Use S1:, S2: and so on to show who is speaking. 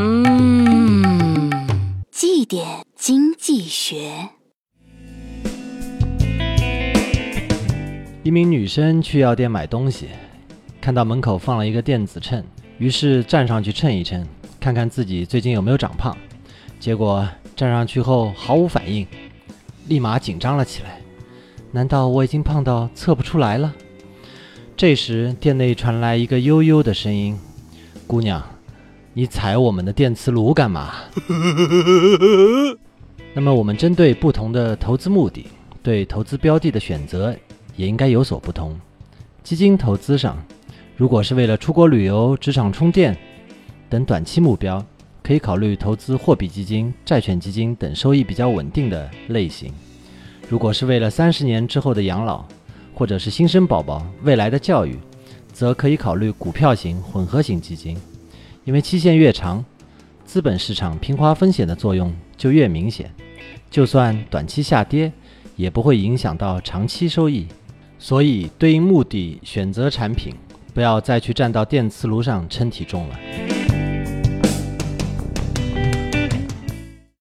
S1: 嗯，绩点经济学。
S2: 一名女生去药店买东西，看到门口放了一个电子秤，于是站上去称一称，看看自己最近有没有长胖。结果站上去后毫无反应，立马紧张了起来。难道我已经胖到测不出来了？这时，店内传来一个悠悠的声音：“姑娘，你踩我们的电磁炉干嘛？” 那么，我们针对不同的投资目的，对投资标的的选择也应该有所不同。基金投资上，如果是为了出国旅游、职场充电等短期目标，可以考虑投资货币基金、债券基金等收益比较稳定的类型。如果是为了三十年之后的养老，或者是新生宝宝未来的教育，则可以考虑股票型混合型基金，因为期限越长，资本市场平滑风险的作用就越明显，就算短期下跌，也不会影响到长期收益。所以，对应目的选择产品，不要再去站到电磁炉上称体重了。